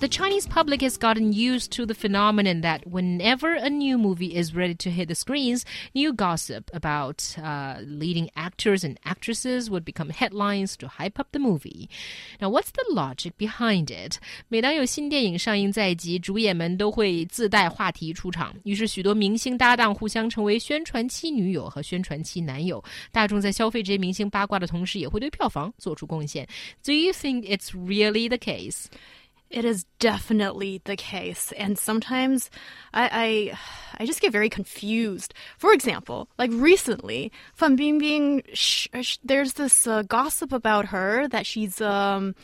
The Chinese public has gotten used to the phenomenon that whenever a new movie is ready to hit the screens, new gossip about uh, leading actors and actresses would become headlines to hype up the movie. Now, what's the logic behind it? 每当有新电影上映在即，主演们都会自带话题出场，于是许多明星搭档互相成为宣传期女友和宣传期男友。大众在消费这些明星八卦的同时，也会对票房做出贡献。Do you think it's really the case? It is definitely the case. And sometimes I, I, I just get very confused. For example, like recently, Fan Bingbing, sh- there's this uh, gossip about her that she's um,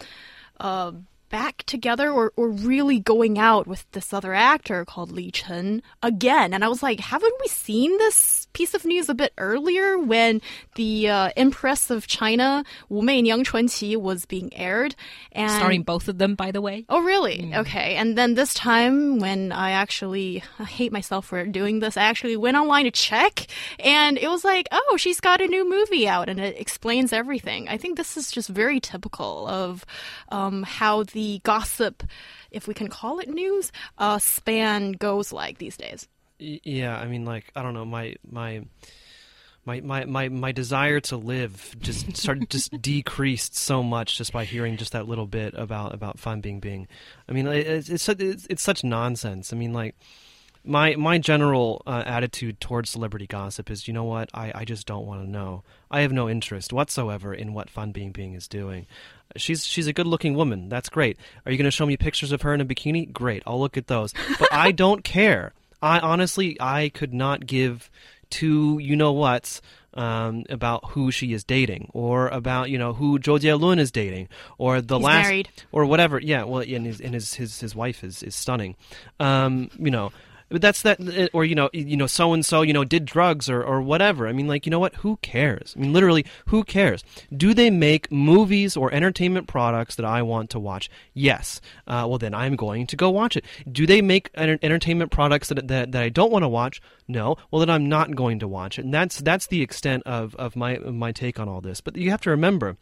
uh, back together or, or really going out with this other actor called Li Chen again. And I was like, haven't we seen this piece of news a bit earlier when the uh, Empress of China, Wu Mei Niang Qi, was being aired? And Starring both of them, by the way. Oh, really? Mm. Okay. And then this time, when I actually I hate myself for doing this, I actually went online to check, and it was like, oh, she's got a new movie out, and it explains everything. I think this is just very typical of um, how the the gossip, if we can call it news, uh, span goes like these days. Yeah, I mean, like I don't know, my my. My, my, my, my desire to live just started just decreased so much just by hearing just that little bit about about Fan Bingbing. I mean, it's it's, it's, it's such nonsense. I mean, like my my general uh, attitude towards celebrity gossip is, you know what? I, I just don't want to know. I have no interest whatsoever in what Fan Bingbing is doing. She's she's a good looking woman. That's great. Are you going to show me pictures of her in a bikini? Great. I'll look at those. But I don't care. I honestly I could not give two you know what's um, about who she is dating or about you know who Zhou Jielun is dating or the He's last married. or whatever. Yeah, well, and his and his his, his wife is is stunning. Um, you know, but that's that, uh, or you know, you know, so and so, you know, did drugs or or whatever. I mean, like, you know what? Who cares? I mean, literally, who cares? Do they make movies or entertainment products that I want to watch? Yes. Uh, well, then I'm going to go watch it. Do they make entertainment products that, that that I don't want to watch? No. Well, then I'm not going to watch it. And that's that's the extent of of my my take on all this. But you have to remember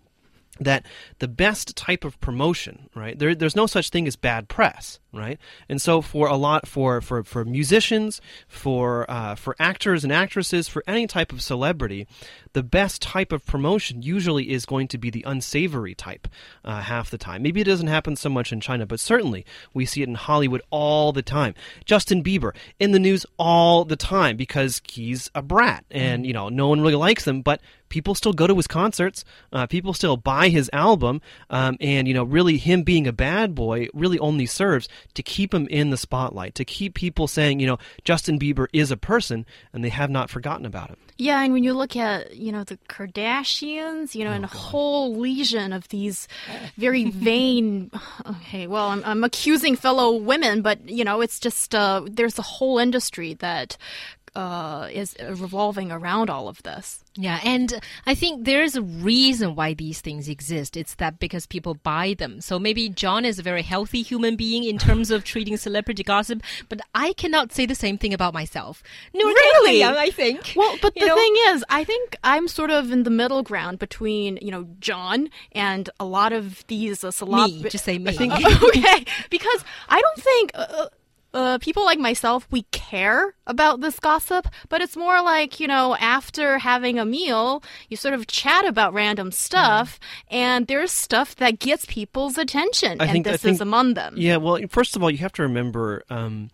that the best type of promotion, right? There, there's no such thing as bad press, right? And so for a lot for for for musicians, for uh, for actors and actresses, for any type of celebrity, the best type of promotion usually is going to be the unsavory type uh, half the time. Maybe it doesn't happen so much in China, but certainly we see it in Hollywood all the time. Justin Bieber in the news all the time because he's a brat and, you know, no one really likes him, but people still go to his concerts. Uh, people still buy his album. Um, and, you know, really him being a bad boy really only serves to keep him in the spotlight, to keep people saying, you know, Justin Bieber is a person and they have not forgotten about him. Yeah, and when you look at, you know, the Kardashians, you know, oh, and a God. whole legion of these very vain, okay, well, I'm, I'm accusing fellow women, but, you know, it's just, uh, there's a whole industry that uh, is revolving around all of this. Yeah, and I think there's a reason why these things exist. It's that because people buy them. So maybe John is a very healthy human being in terms of treating celebrity gossip, but I cannot say the same thing about myself. No, really? Young, I think. Well, but the know? thing is, I think I'm sort of in the middle ground between you know John and a lot of these uh, celeb. Me, just say me. I think okay, because I don't think. Uh, uh, people like myself, we care about this gossip, but it's more like, you know, after having a meal, you sort of chat about random stuff, mm. and there's stuff that gets people's attention, I and think, this think, is among them. Yeah, well, first of all, you have to remember. Um,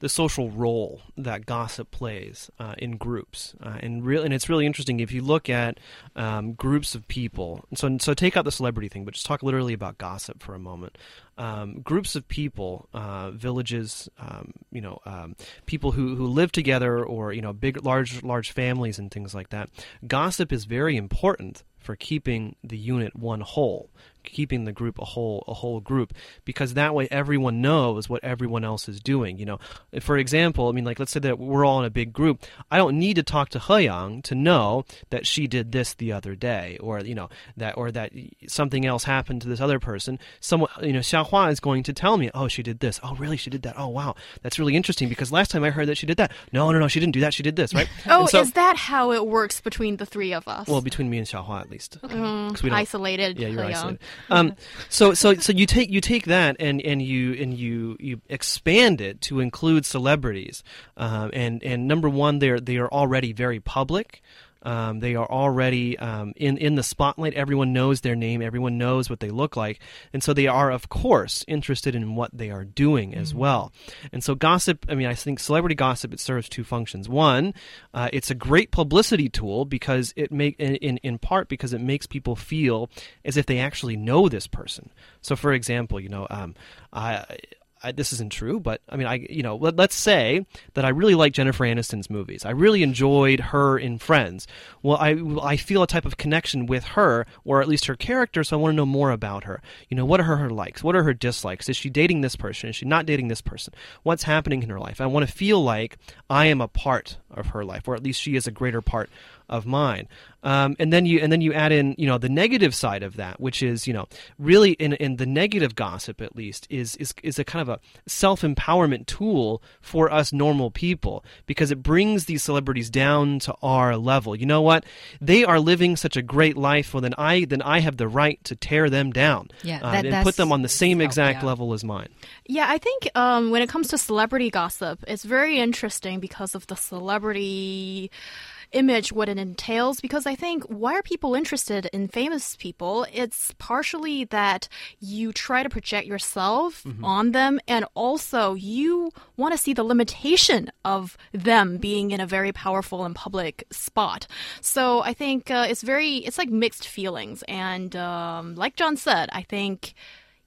the social role that gossip plays uh, in groups, uh, and really, and it's really interesting if you look at um, groups of people. So, so take out the celebrity thing, but just talk literally about gossip for a moment. Um, groups of people, uh, villages, um, you know, um, people who, who live together, or you know, big, large, large families and things like that. Gossip is very important for keeping the unit one whole keeping the group a whole a whole group because that way everyone knows what everyone else is doing. You know, for example, I mean, like let's say that we're all in a big group. I don't need to talk to He Yang to know that she did this the other day, or you know that or that something else happened to this other person. Someone, you know, Xiaohua is going to tell me, oh, she did this. Oh, really? She did that. Oh, wow, that's really interesting because last time I heard that she did that. No, no, no, she didn't do that. She did this, right? Oh, so- is that how it works between the three of us? well, between me and Xiaohua at least. Mm, 'Cause we isolated. Yeah, you're isolated. Um, so so so you take you take that and and you and you you expand it to include celebrities. Um, and and number one, they're they are already very public. Um, they are already um, in in the spotlight. Everyone knows their name. Everyone knows what they look like, and so they are, of course, interested in what they are doing as well. And so, gossip. I mean, I think celebrity gossip it serves two functions. One, uh, it's a great publicity tool because it make in, in in part because it makes people feel as if they actually know this person. So, for example, you know, um, I. I, this isn't true, but I mean, I you know, let, let's say that I really like Jennifer Aniston's movies. I really enjoyed her in Friends. Well, I I feel a type of connection with her, or at least her character, so I want to know more about her. You know, what are her, her likes? What are her dislikes? Is she dating this person? Is she not dating this person? What's happening in her life? I want to feel like I am a part of her life, or at least she is a greater part of mine. Um, and then you and then you add in you know the negative side of that, which is you know really in in the negative gossip at least is is is a kind of a self empowerment tool for us normal people because it brings these celebrities down to our level. You know what? They are living such a great life. Well, then I then I have the right to tear them down Yeah, uh, that- and put them on the same exact yeah. level as mine. Yeah, I think um, when it comes to celebrity gossip, it's very interesting because of the celebrity image, what it entails. Because I think why are people interested in famous people? It's partially that you try to project yourself on them, and also you want to see the limitation of them being in a very powerful and public spot. So I think uh, it's very, it's like mixed feelings. And um, like John said, I think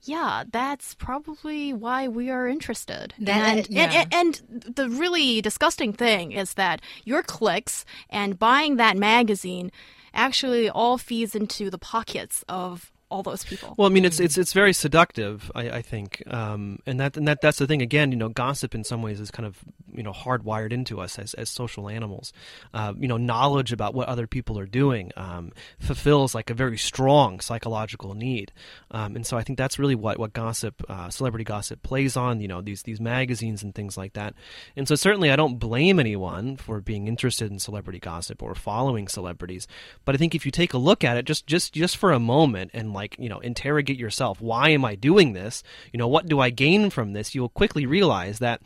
yeah, that's probably why we are interested. That- uh, and, yeah. and, and and the really disgusting thing is that your clicks and buying that magazine actually all feeds into the pockets of all those people. Well, I mean, it's it's it's very seductive, I, I think, um, and that and that that's the thing. Again, you know, gossip in some ways is kind of you know hardwired into us as as social animals. Uh, you know, knowledge about what other people are doing um, fulfills like a very strong psychological need, um, and so I think that's really what what gossip, uh, celebrity gossip, plays on. You know, these these magazines and things like that. And so certainly, I don't blame anyone for being interested in celebrity gossip or following celebrities, but I think if you take a look at it just just just for a moment and like you know interrogate yourself why am i doing this you know what do i gain from this you'll quickly realize that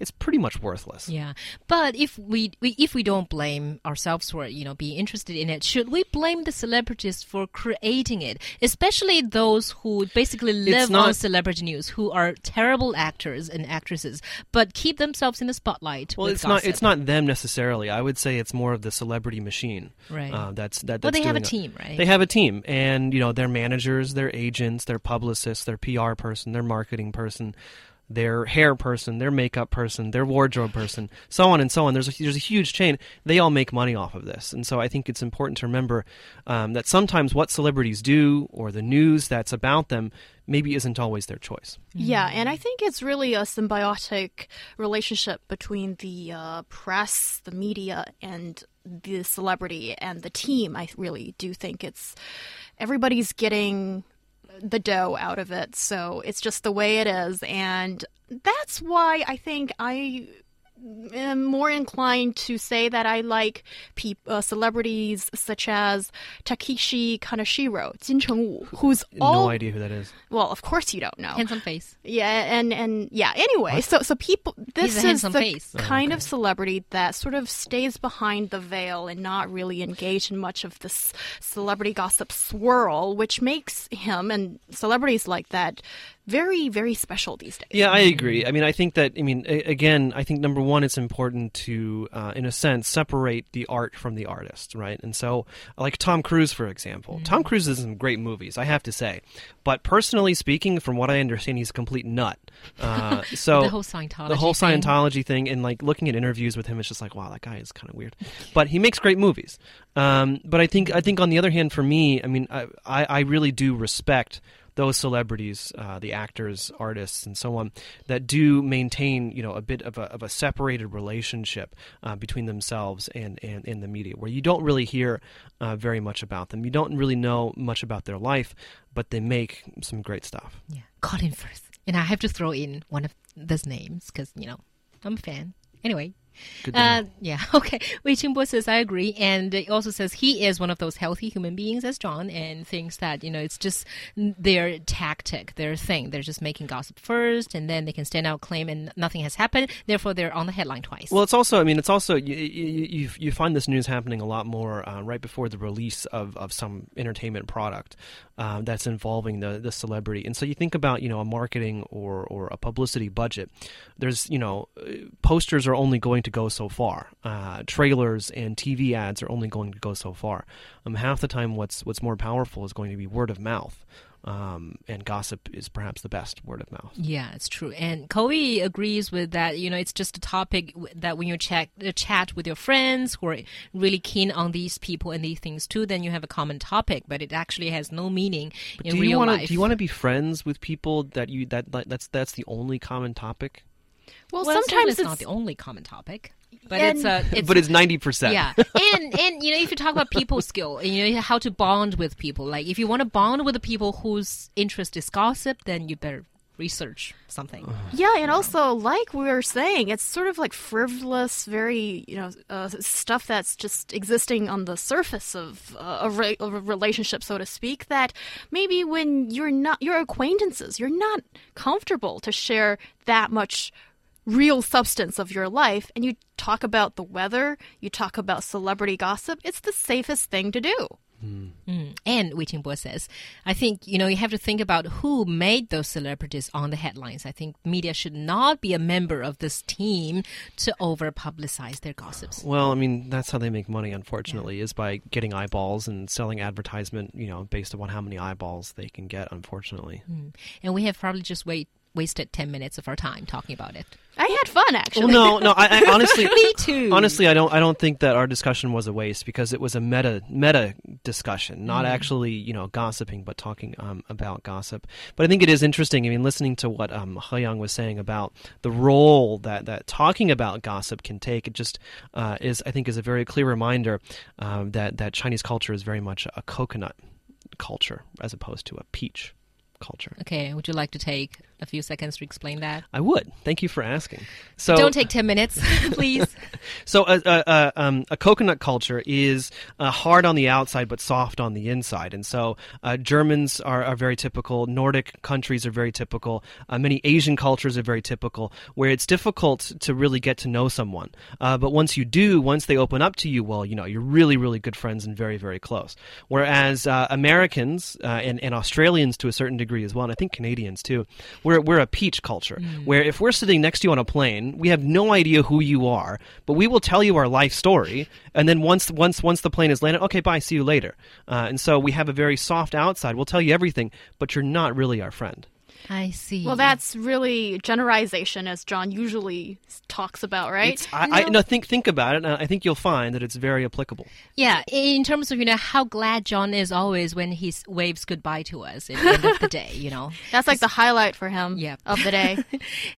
it's pretty much worthless Yeah, but if we, we if we don't blame ourselves for you know being interested in it, should we blame the celebrities for creating it? Especially those who basically live on celebrity news, who are terrible actors and actresses, but keep themselves in the spotlight. well it's not it's not them necessarily i would say it's more of the celebrity machine Right. uh, that's that Well, that's they have a team, right? they have a team and you know their managers their agents their publicists their pr person their marketing person their hair person, their makeup person, their wardrobe person, so on and so on. There's a, there's a huge chain. They all make money off of this, and so I think it's important to remember um, that sometimes what celebrities do or the news that's about them maybe isn't always their choice. Yeah, and I think it's really a symbiotic relationship between the uh, press, the media, and the celebrity and the team. I really do think it's everybody's getting the dough out of it, so it's just the way it is, and that's why I think I am more inclined to say that I like peop- uh, celebrities such as Takeshi Kaneshiro, Jin Chengwu, who's all no idea who that is. well, of course you don't know. handsome face. Yeah, and and yeah. Anyway, so so people, this is the face. Oh, kind of celebrity that sort of stays behind the veil and not really engaged in much of this celebrity gossip swirl, which makes him and celebrities like that very, very special these days. Yeah, I agree. I mean, I think that, I mean, a- again, I think number one, it's important to, uh, in a sense, separate the art from the artist, right? And so, like Tom Cruise, for example. Tom Cruise is in great movies, I have to say. But personally speaking, from what I understand, he's a complete nut. Uh, so the whole Scientology. the whole thing. Thing and like looking at interviews with him, it's just like, wow, that guy is kind of weird. But he makes great movies. Um, but I think I think on the other hand, for me, I mean, I I, I really do respect those celebrities, uh, the actors, artists, and so on, that do maintain, you know, a bit of a, of a separated relationship uh, between themselves and, and, and the media, where you don't really hear uh, very much about them. You don't really know much about their life, but they make some great stuff. Yeah, Colin Firth. And I have to throw in one of those names because, you know, I'm a fan. Anyway. Uh, yeah, okay. Wei Qingbo says, I agree. And he also says he is one of those healthy human beings as John and thinks that, you know, it's just their tactic, their thing. They're just making gossip first and then they can stand out, claim, and nothing has happened. Therefore, they're on the headline twice. Well, it's also, I mean, it's also, you, you, you, you find this news happening a lot more uh, right before the release of, of some entertainment product uh, that's involving the, the celebrity. And so you think about, you know, a marketing or, or a publicity budget. There's, you know, uh, posters are only going to go so far. Uh, trailers and TV ads are only going to go so far. Um, half the time, what's, what's more powerful is going to be word of mouth. Um, and gossip is perhaps the best word of mouth. Yeah, it's true. And Koei agrees with that. You know, it's just a topic that when you chat, uh, chat with your friends who are really keen on these people and these things too, then you have a common topic, but it actually has no meaning in do you real wanna, life. Do you want to be friends with people that you that, that that's that's the only common topic? Well, well, sometimes it's, it's not the only common topic, but And- it's a. It's, but it's ninety percent. yeah, and and you know if you talk about people skill, you know how to bond with people. Like if you want to bond with the people whose interest is gossip, then you better research something. Yeah, and also, like we were saying, it's sort of like frivolous, very you know uh, stuff that's just existing on the surface of, uh, a, re- of a relationship, so to speak. That maybe when you're not your acquaintances, you're not comfortable to share that much real substance of your life, and you talk about the weather, you talk about celebrity gossip. It's the safest thing to do. Hmm. Hmm. And Wei Qingbo says, I think, you know, you have to think about who made those celebrities on the headlines. I think media should not be a member of this team to over publicize their gossips. Well, I mean, that's how they make money. Unfortunately, is by getting eyeballs and selling advertisement. You know, based upon how many eyeballs they can get. Unfortunately. Hmm. And we have probably just wait, wasted 10 minutes of our time talking about it. I had fun actually. Well, no, no. I, I honestly, Me too. honestly, I don't. I don't think that our discussion was a waste because it was a meta meta discussion, not actually you know gossiping, but talking um, about gossip. But I think it is interesting. I mean, listening to what um, He Yang was saying about the role that that talking about gossip can take, it just uh, is I think is a very clear reminder um, that that Chinese culture is very much a coconut culture as opposed to a peach culture. Okay, would you like to take a few seconds to explain that? I would. Thank you for asking. So Don't take 10 minutes, please. So a, a, a, um, a coconut culture is uh, hard on the outside but soft on the inside, and so uh, Germans are, are very typical. Nordic countries are very typical. Uh, many Asian cultures are very typical, where it's difficult to really get to know someone. Uh, but once you do, once they open up to you, well, you know, you're really, really good friends and very, very close. Whereas uh, Americans uh, and, and Australians to a certain degree as well, and I think Canadians too, we're, we're a peach culture, where if we're sitting next to you on a plane, we have no idea who you are, but we will tell you our life story, and then once once once the plane is landed, okay, bye, see you later. Uh, and so we have a very soft outside. We'll tell you everything, but you're not really our friend. I see. Well, that's really generalization, as John usually talks about, right? It's, I, I no think think about it. I think you'll find that it's very applicable. Yeah, in terms of, you know, how glad John is always when he waves goodbye to us at the end of the day, you know. That's like the highlight for him Yep. of the day.